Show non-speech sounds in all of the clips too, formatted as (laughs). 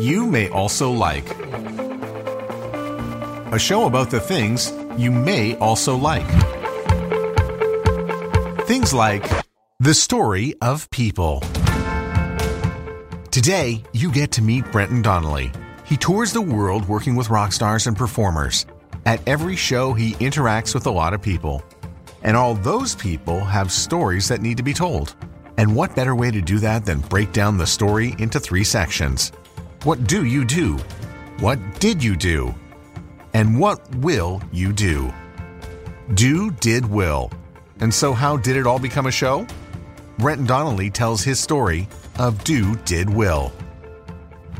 you may also like. A show about the things you may also like. Things like the story of people. Today, you get to meet Brenton Donnelly. He tours the world working with rock stars and performers. At every show, he interacts with a lot of people. And all those people have stories that need to be told. And what better way to do that than break down the story into three sections? What do you do? What did you do? And what will you do? Do, did, will. And so, how did it all become a show? Brenton Donnelly tells his story of do, did, will.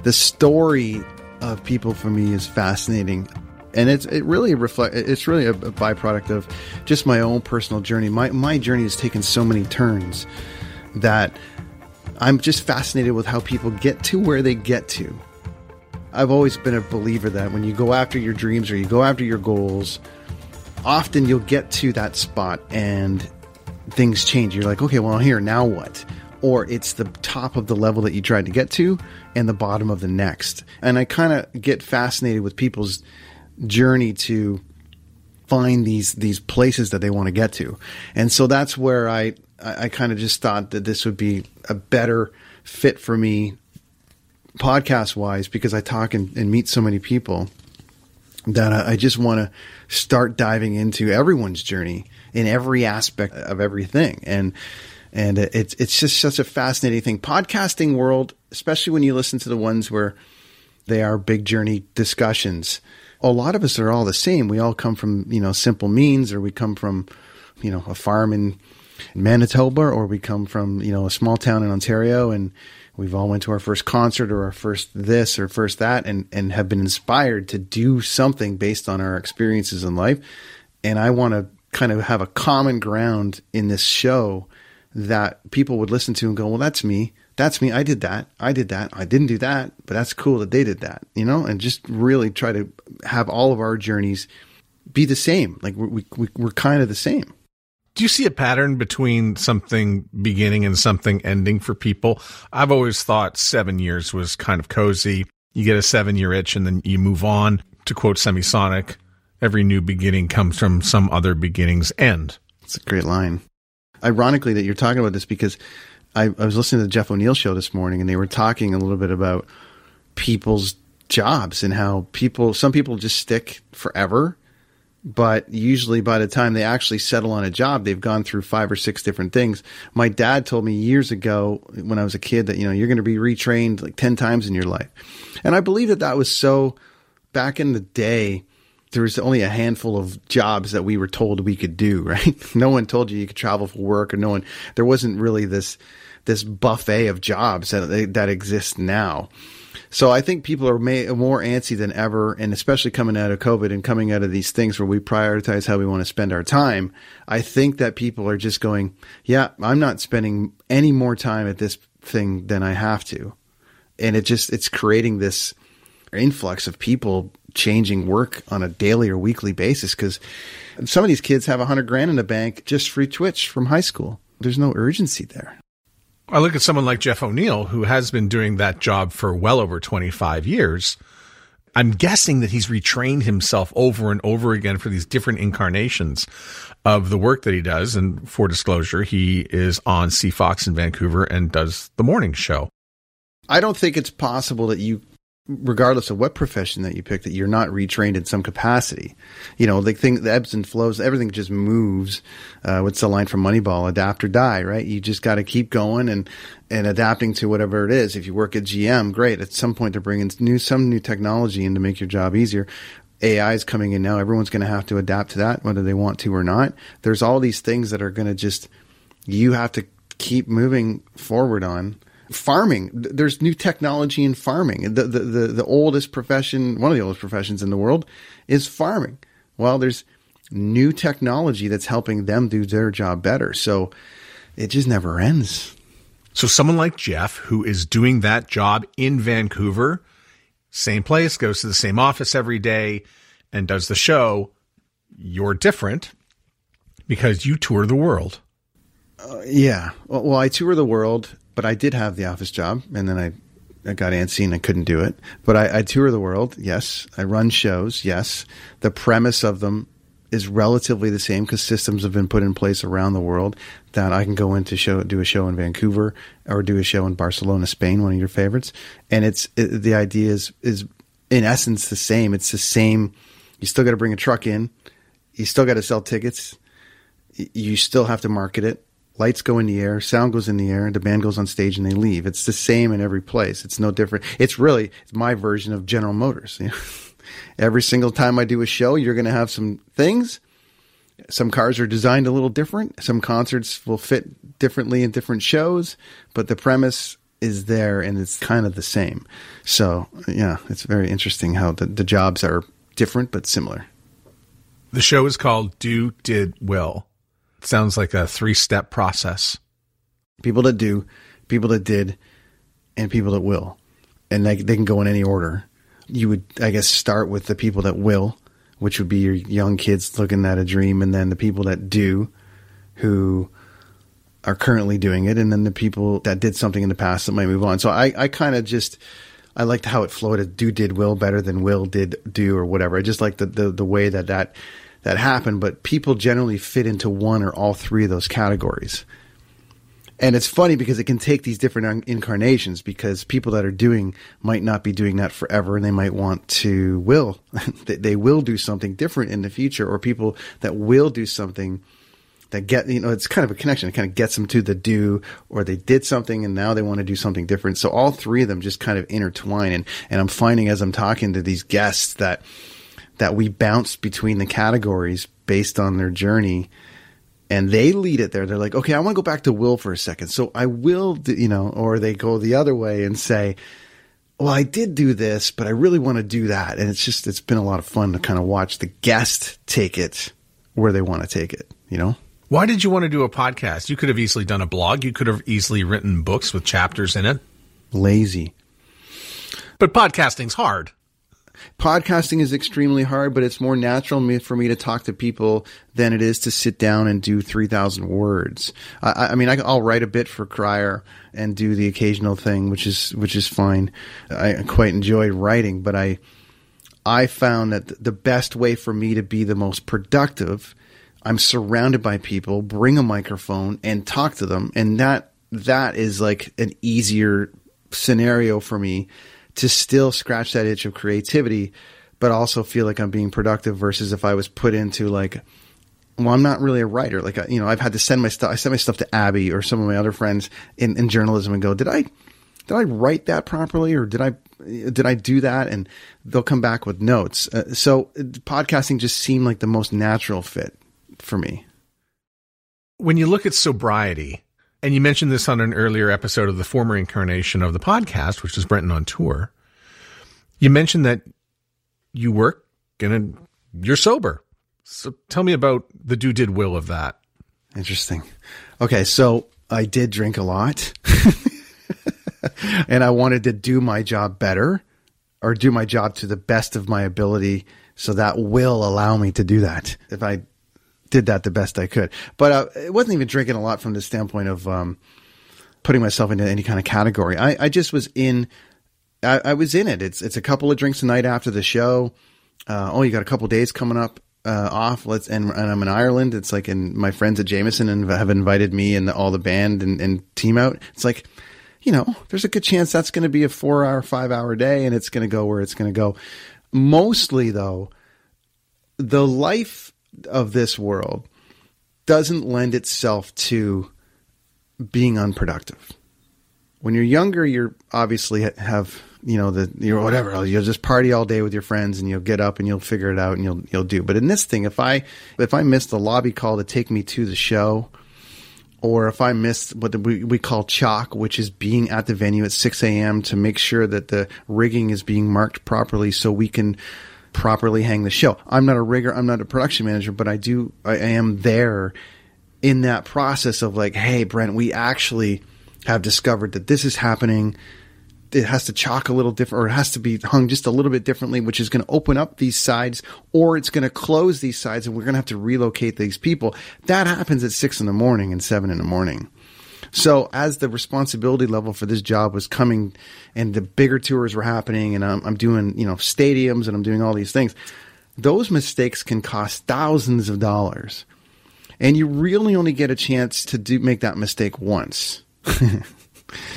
The story of people for me is fascinating. And it's it really reflect it's really a, a byproduct of just my own personal journey. My my journey has taken so many turns that I'm just fascinated with how people get to where they get to. I've always been a believer that when you go after your dreams or you go after your goals, often you'll get to that spot and things change. You're like, okay, well, here, now what? Or it's the top of the level that you tried to get to and the bottom of the next. And I kind of get fascinated with people's journey to find these these places that they want to get to. And so that's where I I, I kind of just thought that this would be a better fit for me podcast wise because I talk and, and, meet so many people that I, I just want to start diving into everyone's journey in every aspect of everything. And and it's it's just such a fascinating thing. Podcasting world, especially when you listen to the ones where they are big journey discussions. A lot of us are all the same. We all come from you know simple means, or we come from you know a farm in Manitoba, or we come from you know a small town in Ontario, and we've all went to our first concert or our first this or first that, and and have been inspired to do something based on our experiences in life. And I want to kind of have a common ground in this show that people would listen to and go, well, that's me. That's me. I did that. I did that. I didn't do that, but that's cool that they did that, you know, and just really try to have all of our journeys be the same. Like we, we, we're kind of the same do you see a pattern between something beginning and something ending for people? I've always thought seven years was kind of cozy. You get a seven year itch and then you move on. To quote Semisonic, every new beginning comes from some other beginning's end. It's a great line. Ironically, that you're talking about this because I, I was listening to the Jeff O'Neill show this morning and they were talking a little bit about people's jobs and how people, some people just stick forever but usually by the time they actually settle on a job, they've gone through five or six different things. My dad told me years ago when I was a kid that, you know, you're going to be retrained like 10 times in your life. And I believe that that was so back in the day. There was only a handful of jobs that we were told we could do, (laughs) right? no one told you you could travel for work or no one, there wasn't really this, this buffet of jobs that, that exists now. So I think people are may, more antsy than ever, and especially coming out of COVID and coming out of these things where we prioritize how we want to spend our time. I think that people are just going, yeah, I'm not spending any more time at this thing than I have to. And it just, it's creating this influx of people changing work on a daily or weekly basis because some of these kids have a hundred grand in the bank just free Twitch from high school. There's no urgency there. I look at someone like Jeff O'Neill, who has been doing that job for well over 25 years. I'm guessing that he's retrained himself over and over again for these different incarnations of the work that he does. And for disclosure, he is on CFOX in Vancouver and does the morning show. I don't think it's possible that you regardless of what profession that you pick, that you're not retrained in some capacity. You know, the thing, the ebbs and flows, everything just moves. Uh, what's the line from Moneyball? Adapt or die, right? You just got to keep going and, and adapting to whatever it is. If you work at GM, great. At some point, they're bringing new, some new technology in to make your job easier. AI is coming in now. Everyone's going to have to adapt to that, whether they want to or not. There's all these things that are going to just, you have to keep moving forward on farming. There's new technology in farming. The, the, the, the oldest profession, one of the oldest professions in the world is farming. Well, there's new technology that's helping them do their job better. So it just never ends. So someone like Jeff, who is doing that job in Vancouver, same place, goes to the same office every day and does the show, you're different because you tour the world. Uh, yeah. Well, well, I tour the world but I did have the office job, and then I I got antsy and I couldn't do it. But I, I tour the world. Yes. I run shows. Yes. The premise of them is relatively the same because systems have been put in place around the world that I can go into show, do a show in Vancouver or do a show in Barcelona, Spain, one of your favorites. And it's, it, the idea is, is in essence the same. It's the same. You still got to bring a truck in. You still got to sell tickets. You still have to market it lights go in the air, sound goes in the air, the band goes on stage and they leave. It's the same in every place. It's no different. It's really it's my version of General Motors. (laughs) every single time I do a show, you're going to have some things. Some cars are designed a little different. Some concerts will fit differently in different shows, but the premise is there and it's kind of the same. So, yeah, it's very interesting how the, the jobs are different but similar. The show is called Do, Did, Will sounds like a three step process. People that do, people that did, and people that will. And they, they can go in any order. You would, I guess, start with the people that will, which would be your young kids looking at a dream, and then the people that do, who are currently doing it, and then the people that did something in the past that might move on. So I, I kind of just, I liked how it flowed. At do did will better than will did do or whatever. I just like the, the, the way that that that happen, but people generally fit into one or all three of those categories. And it's funny because it can take these different incarnations because people that are doing might not be doing that forever and they might want to will (laughs) they will do something different in the future or people that will do something that get you know it's kind of a connection. It kind of gets them to the do or they did something and now they want to do something different. So all three of them just kind of intertwine. And and I'm finding as I'm talking to these guests that that we bounce between the categories based on their journey and they lead it there. They're like, okay, I want to go back to will for a second. So I will, you know, or they go the other way and say, well, I did do this, but I really want to do that. And it's just, it's been a lot of fun to kind of watch the guest take it where they want to take it, you know? Why did you want to do a podcast? You could have easily done a blog. You could have easily written books with chapters in it. Lazy. But podcasting's hard podcasting is extremely hard, but it's more natural for me to talk to people than it is to sit down and do 3,000 words. I, I mean, I, will write a bit for Crier and do the occasional thing, which is, which is fine. I quite enjoy writing, but I, I found that the best way for me to be the most productive, I'm surrounded by people, bring a microphone and talk to them. And that, that is like an easier scenario for me to still scratch that itch of creativity, but also feel like I'm being productive versus if I was put into like, well, I'm not really a writer. Like, you know, I've had to send my stuff. I send my stuff to Abby or some of my other friends in, in journalism and go, did I, did I write that properly or did I, did I do that? And they'll come back with notes. Uh, so podcasting just seemed like the most natural fit for me. When you look at sobriety, and you mentioned this on an earlier episode of the former incarnation of the podcast, which is Brenton on tour. You mentioned that you work and you're sober. So tell me about the do did will of that. Interesting. Okay, so I did drink a lot. (laughs) and I wanted to do my job better or do my job to the best of my ability. So that will allow me to do that. If I did that the best I could. But uh, it wasn't even drinking a lot from the standpoint of um, putting myself into any kind of category. I, I just was in. I, I, was in it. It's it's a couple of drinks a night after the show. Uh, oh, you got a couple days coming up uh, off. Let's and, and, I'm in Ireland. It's like and my friends at Jameson and have invited me and the, all the band and, and team out. It's like you know, there's a good chance that's going to be a four hour, five hour day, and it's going to go where it's going to go. Mostly though, the life of this world doesn't lend itself to being unproductive. When you're younger, you're obviously have you know the you whatever you'll just party all day with your friends and you'll get up and you'll figure it out and you'll you'll do. But in this thing, if I if I miss the lobby call to take me to the show, or if I miss what we, we call chalk, which is being at the venue at 6 a.m. to make sure that the rigging is being marked properly so we can properly hang the show. I'm not a rigger, I'm not a production manager, but I do, I, am there in that process of like, hey, Brent, we actually have discovered that this is happening. It has to chalk a little different, or it has to be hung just a little bit differently, which is going to open up these sides, or it's going to close these sides, and we're going to have to relocate these people. That happens at six in the morning and seven in the morning. So as the responsibility level for this job was coming and the bigger tours were happening and I'm, I'm doing, you know, stadiums and I'm doing all these things, those mistakes can cost thousands of dollars. And you really only get a chance to do make that mistake once. (laughs)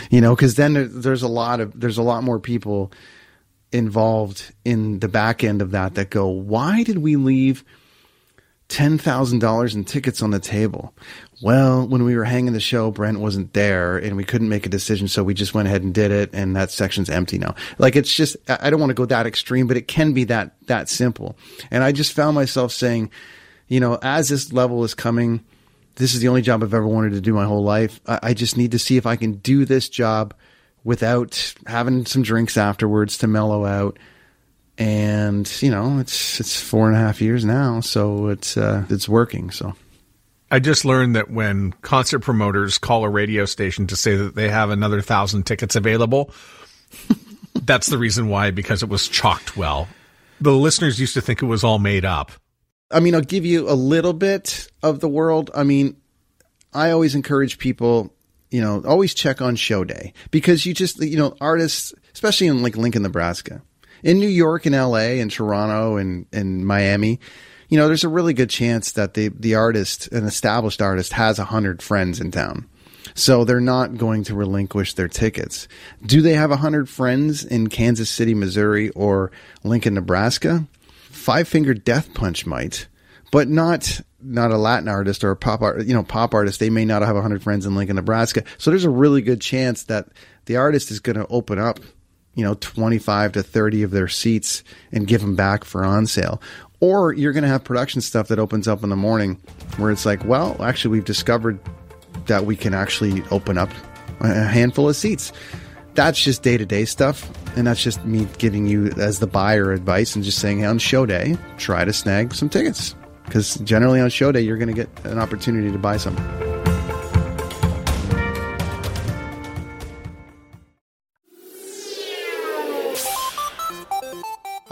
you know, cuz then there, there's a lot of there's a lot more people involved in the back end of that that go, "Why did we leave $10,000 in tickets on the table. Well, when we were hanging the show, Brent wasn't there and we couldn't make a decision. So we just went ahead and did it. And that section's empty now. Like it's just, I don't want to go that extreme, but it can be that, that simple. And I just found myself saying, you know, as this level is coming, this is the only job I've ever wanted to do my whole life. I, I just need to see if I can do this job without having some drinks afterwards to mellow out and you know it's it's four and a half years now, so it's uh, it's working. So I just learned that when concert promoters call a radio station to say that they have another thousand tickets available, (laughs) that's the reason why because it was chalked well. The listeners used to think it was all made up. I mean, I'll give you a little bit of the world. I mean, I always encourage people, you know, always check on show day because you just, you know, artists, especially in like Lincoln, Nebraska, in New York and LA and Toronto and, and Miami, you know, there's a really good chance that the, the artist, an established artist, has a hundred friends in town. So they're not going to relinquish their tickets. Do they have a hundred friends in Kansas City, Missouri or Lincoln, Nebraska? Five Finger Death Punch might, but not not a Latin artist or a pop art, you know, pop artist. They may not have a hundred friends in Lincoln, Nebraska. So there's a really good chance that the artist is going to open up you know 25 to 30 of their seats and give them back for on sale. Or you're going to have production stuff that opens up in the morning where it's like well actually we've discovered that we can actually open up a handful of seats. That's just day-to-day stuff and that's just me giving you as the buyer advice and just saying hey, on show day try to snag some tickets. Because generally on show day you're going to get an opportunity to buy some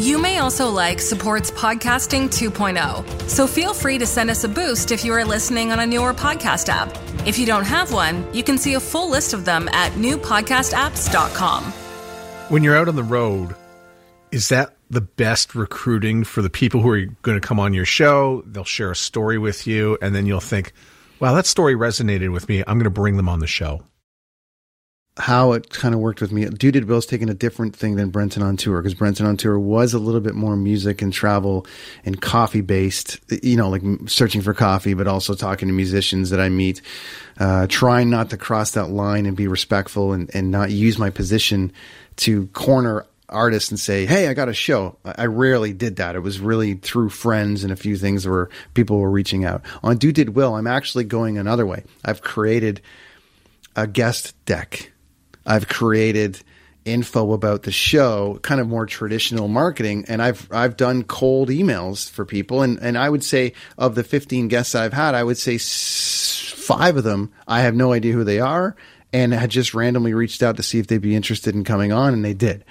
You may also like Supports Podcasting 2.0, so feel free to send us a boost if you are listening on a newer podcast app. If you don't have one, you can see a full list of them at newpodcastapps.com. When you're out on the road, is that the best recruiting for the people who are going to come on your show? They'll share a story with you, and then you'll think, wow, that story resonated with me. I'm going to bring them on the show how it kind of worked with me. Do Did Will's taking a different thing than Brenton on tour because Brenton on tour was a little bit more music and travel and coffee based, you know, like searching for coffee, but also talking to musicians that I meet, uh, trying not to cross that line and be respectful and, and not use my position to corner artists and say, Hey, I got a show. I rarely did that. It was really through friends and a few things where people were reaching out. On Do Did Will, I'm actually going another way. I've created a guest deck I've created info about the show, kind of more traditional marketing, and I've I've done cold emails for people, and and I would say of the 15 guests I've had, I would say five of them I have no idea who they are, and had just randomly reached out to see if they'd be interested in coming on, and they did.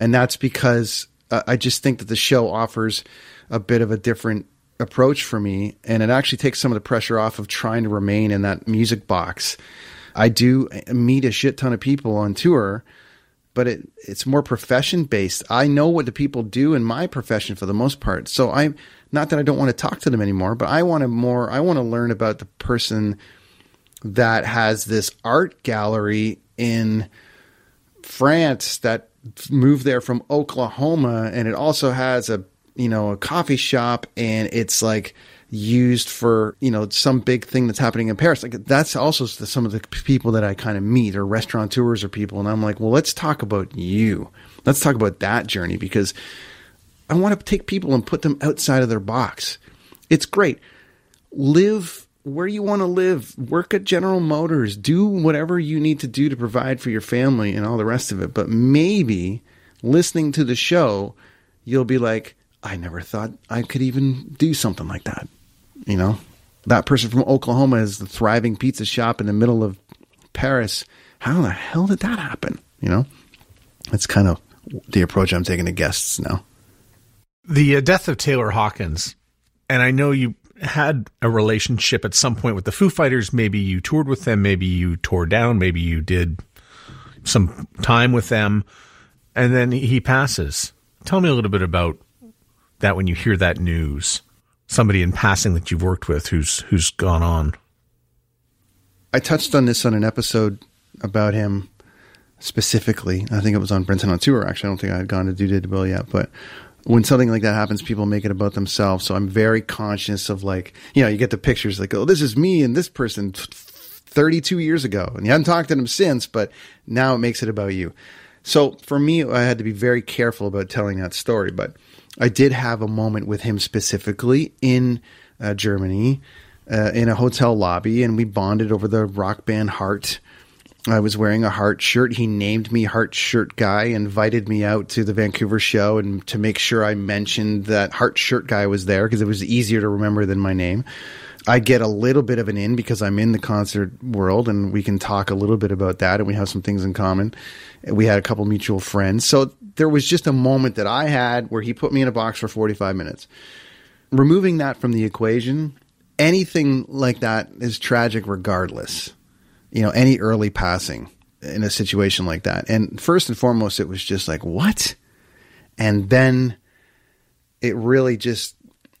And that's because uh, I just think that the show offers a bit of a different approach for me, and it actually takes some of the pressure off of trying to remain in that music box. I do meet a shit ton of people on tour, but it it's more profession based. I know what the people do in my profession for the most part. So I not that I don't want to talk to them anymore, but I want to more I want to learn about the person that has this art gallery in France that moved there from Oklahoma and it also has a you know a coffee shop and it's like used for you know some big thing that's happening in Paris. Like that's also some of the people that I kind of meet or restaurateurs or people, and I'm like, well, let's talk about you. Let's talk about that journey because I want to take people and put them outside of their box. It's great. Live where you want to live. Work at General Motors. Do whatever you need to do to provide for your family and all the rest of it. But maybe listening to the show, you'll be like, I never thought I could even do something like that. You know, that person from Oklahoma is the thriving pizza shop in the middle of Paris. How the hell did that happen? You know, that's kind of the approach I'm taking to guests now. The uh, death of Taylor Hawkins, and I know you had a relationship at some point with the Foo Fighters. Maybe you toured with them, maybe you tore down, maybe you did some time with them, and then he passes. Tell me a little bit about that when you hear that news somebody in passing that you've worked with who's who's gone on. I touched on this on an episode about him specifically. I think it was on Brenton on tour. Actually, I don't think I had gone to do Bill yet, but when something like that happens, people make it about themselves. So I'm very conscious of like, you know, you get the pictures like, oh, this is me and this person 32 years ago, and you haven't talked to them since, but now it makes it about you. So for me, I had to be very careful about telling that story, but I did have a moment with him specifically in uh, Germany uh, in a hotel lobby, and we bonded over the rock band Heart. I was wearing a Heart shirt. He named me Heart Shirt Guy, invited me out to the Vancouver show, and to make sure I mentioned that Heart Shirt Guy was there because it was easier to remember than my name. I get a little bit of an in because I'm in the concert world, and we can talk a little bit about that, and we have some things in common. We had a couple mutual friends, so there was just a moment that I had where he put me in a box for 45 minutes. Removing that from the equation, anything like that is tragic regardless. You know, any early passing in a situation like that. And first and foremost, it was just like, what? And then it really just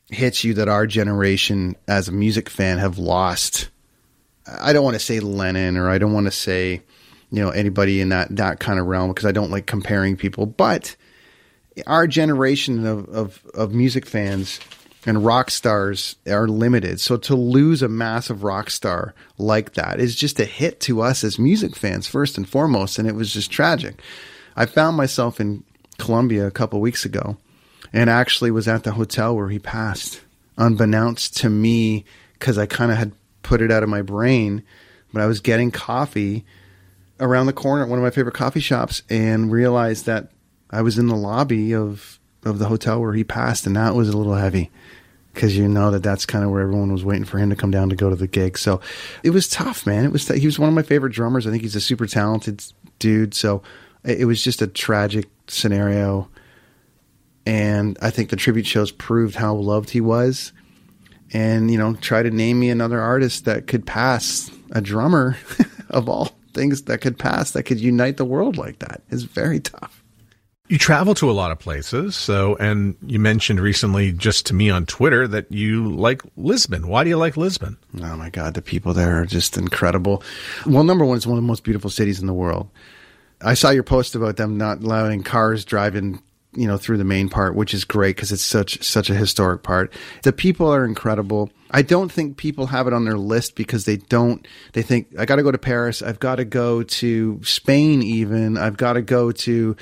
hits you that our generation as a music fan have lost. I don't want to say Lennon or I don't want to say you know anybody in that that kind of realm because I don't like comparing people. But our generation of, of, of music fans and rock stars are limited. So to lose a massive rock star like that is just a hit to us as music fans first and foremost, and it was just tragic. I found myself in Colombia a couple weeks ago, and actually was at the hotel where he passed, unbeknownst to me, because I kind of had put it out of my brain. But I was getting coffee around the corner at one of my favorite coffee shops and realized that I was in the lobby of of the hotel where he passed, and that was a little heavy because you know that that's kind of where everyone was waiting for him to come down to go to the gig. So it was tough, man. It was he was one of my favorite drummers. I think he's a super talented dude. So it was just a tragic scenario, and I think the tribute shows proved how loved he was. And you know, try to name me another artist that could pass a drummer (laughs) of all things that could pass that could unite the world like that is very tough. You travel to a lot of places, so and you mentioned recently just to me on Twitter that you like Lisbon. Why do you like Lisbon? Oh my god, the people there are just incredible. Well, number one, it's one of the most beautiful cities in the world. I saw your post about them not allowing cars driving you know through the main part which is great because it's such such a historic part. The people are incredible. I don't think people have it on their list because they don't they think i got to go to paris. I've got to go to spain even. I've got to go to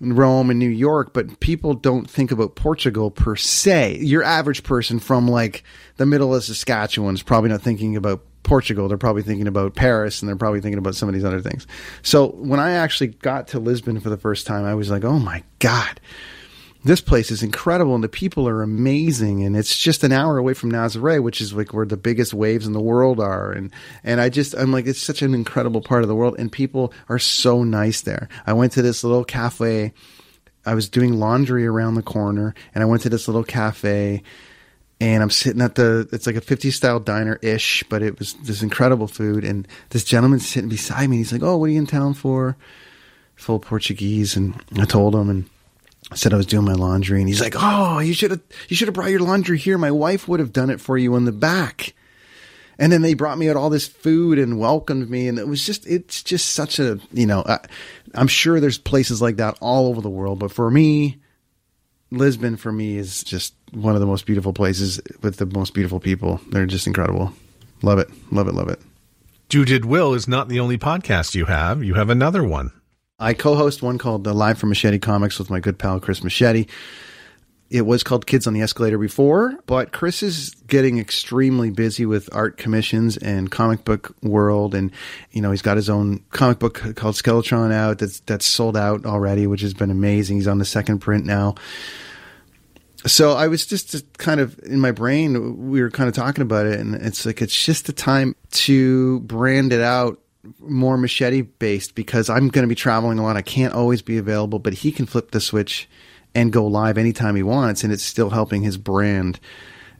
Rome and New York, but people don't think about Portugal per se. Your average person from like the middle of Saskatchewan is probably not thinking about Portugal. They're probably thinking about Paris and they're probably thinking about some of these other things. So when I actually got to Lisbon for the first time, I was like, oh my God. this place is incredible and the people are amazing and it's just an hour away from Nazaré, which is like where the biggest waves in the world are. And, and I just, I'm like, it's such an incredible part of the world and people are so nice there. I went to this little cafe. I was doing laundry around the corner and I went to this little cafe and I'm sitting at the, it's like a 50 style diner ish, but it was this incredible food. And this gentleman's sitting beside me. He's like, Oh, what are you in town for? Full Portuguese. And I told him and, I said I was doing my laundry and he's like, "Oh, you should have you should have brought your laundry here. My wife would have done it for you in the back." And then they brought me out all this food and welcomed me and it was just it's just such a, you know, I, I'm sure there's places like that all over the world, but for me, Lisbon for me is just one of the most beautiful places with the most beautiful people. They're just incredible. Love it. Love it. Love it. Do Did Will is not the only podcast you have. You have another one. I co-host one called the Live from Machete Comics with my good pal Chris Machete. It was called Kids on the Escalator before, but Chris is getting extremely busy with art commissions and comic book world, and you know he's got his own comic book called Skeletron out that's that's sold out already, which has been amazing. He's on the second print now. So I was just kind of in my brain, we were kind of talking about it, and it's like it's just the time to brand it out more machete based because I'm going to be traveling a lot. I can't always be available, but he can flip the switch and go live anytime he wants, and it's still helping his brand.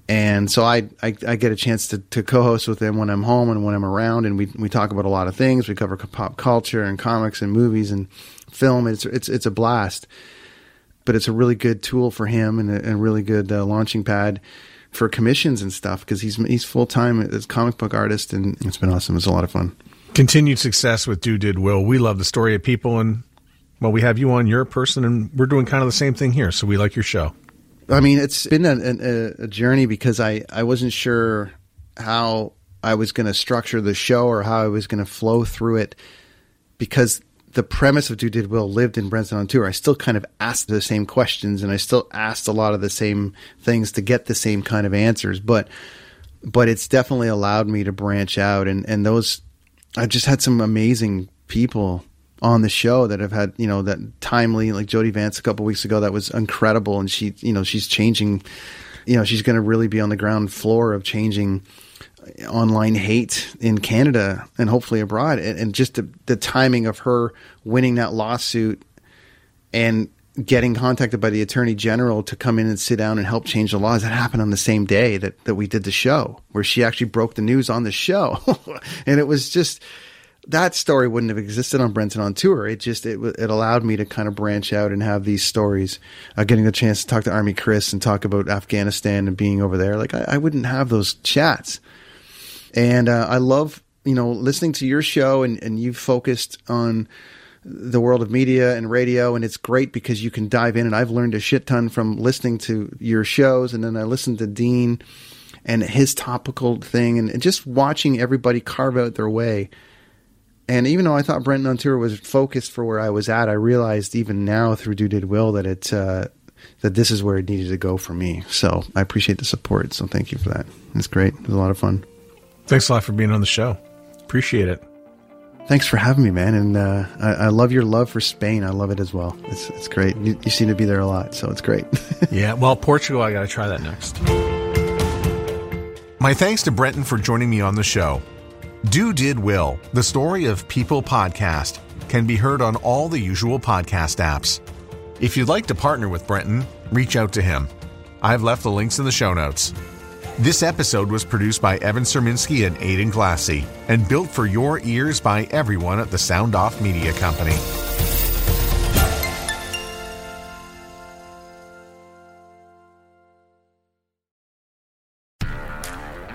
And so I, I, I get a chance to, to co-host with him when I'm home and when I'm around, and we we talk about a lot of things. We cover pop culture and comics and movies and film. It's it's it's a blast, but it's a really good tool for him and a, a really good uh, launching pad for commissions and stuff because he's he's full time as a comic book artist, and it's been awesome. It's a lot of fun continued success with Do Did Will. We love the story of people, and well, we have you on. You're a person, and we're doing kind of the same thing here. So we like your show. I mean, it's been a, a, a journey because I I wasn't sure how I was going to structure the show or how I was going to flow through it because the premise of Do Did Will lived in Brenton on tour. I still kind of asked the same questions and I still asked a lot of the same things to get the same kind of answers, but but it's definitely allowed me to branch out and and those I've just had some amazing people on the show that have had, you know, that timely, like Jody Vance a couple weeks ago, that was incredible. And she, you know, she's changing, you know, she's going to really be on the ground floor of changing online hate in Canada and hopefully abroad. And, and just the, the timing of her winning that lawsuit and getting contacted by the attorney general to come in and sit down and help change the laws that happened on the same day that, that we did the show where she actually broke the news on the show (laughs) and it was just that story wouldn't have existed on Brenton on tour. It just it it allowed me to kind of branch out and have these stories. Uh, getting the chance to talk to Army Chris and talk about Afghanistan and being over there, like I, I wouldn't have those chats. And uh, I love you know listening to your show and and you've focused on the world of media and radio, and it's great because you can dive in. And I've learned a shit ton from listening to your shows, and then I listened to Dean and his topical thing, and just watching everybody carve out their way. And even though I thought Brenton on tour was focused for where I was at, I realized even now through Do Did Will that it uh, that this is where it needed to go for me. So I appreciate the support. So thank you for that. It's great. It was a lot of fun. Thanks a lot for being on the show. Appreciate it. Thanks for having me, man. And uh, I, I, love your love for Spain. I love it as well. It's, it's great. You, you seem to be there a lot, so it's great. (laughs) yeah, well, Portugal, I got to try that next. My thanks to Brenton for joining me on the show. Do Did Will, the story of people podcast, can be heard on all the usual podcast apps. If you'd like to partner with Brenton, reach out to him. I've left the links in the show notes. This episode was produced by Evan Serminski and Aidan Glassy and built for your ears by everyone at the Sound Off Media Company.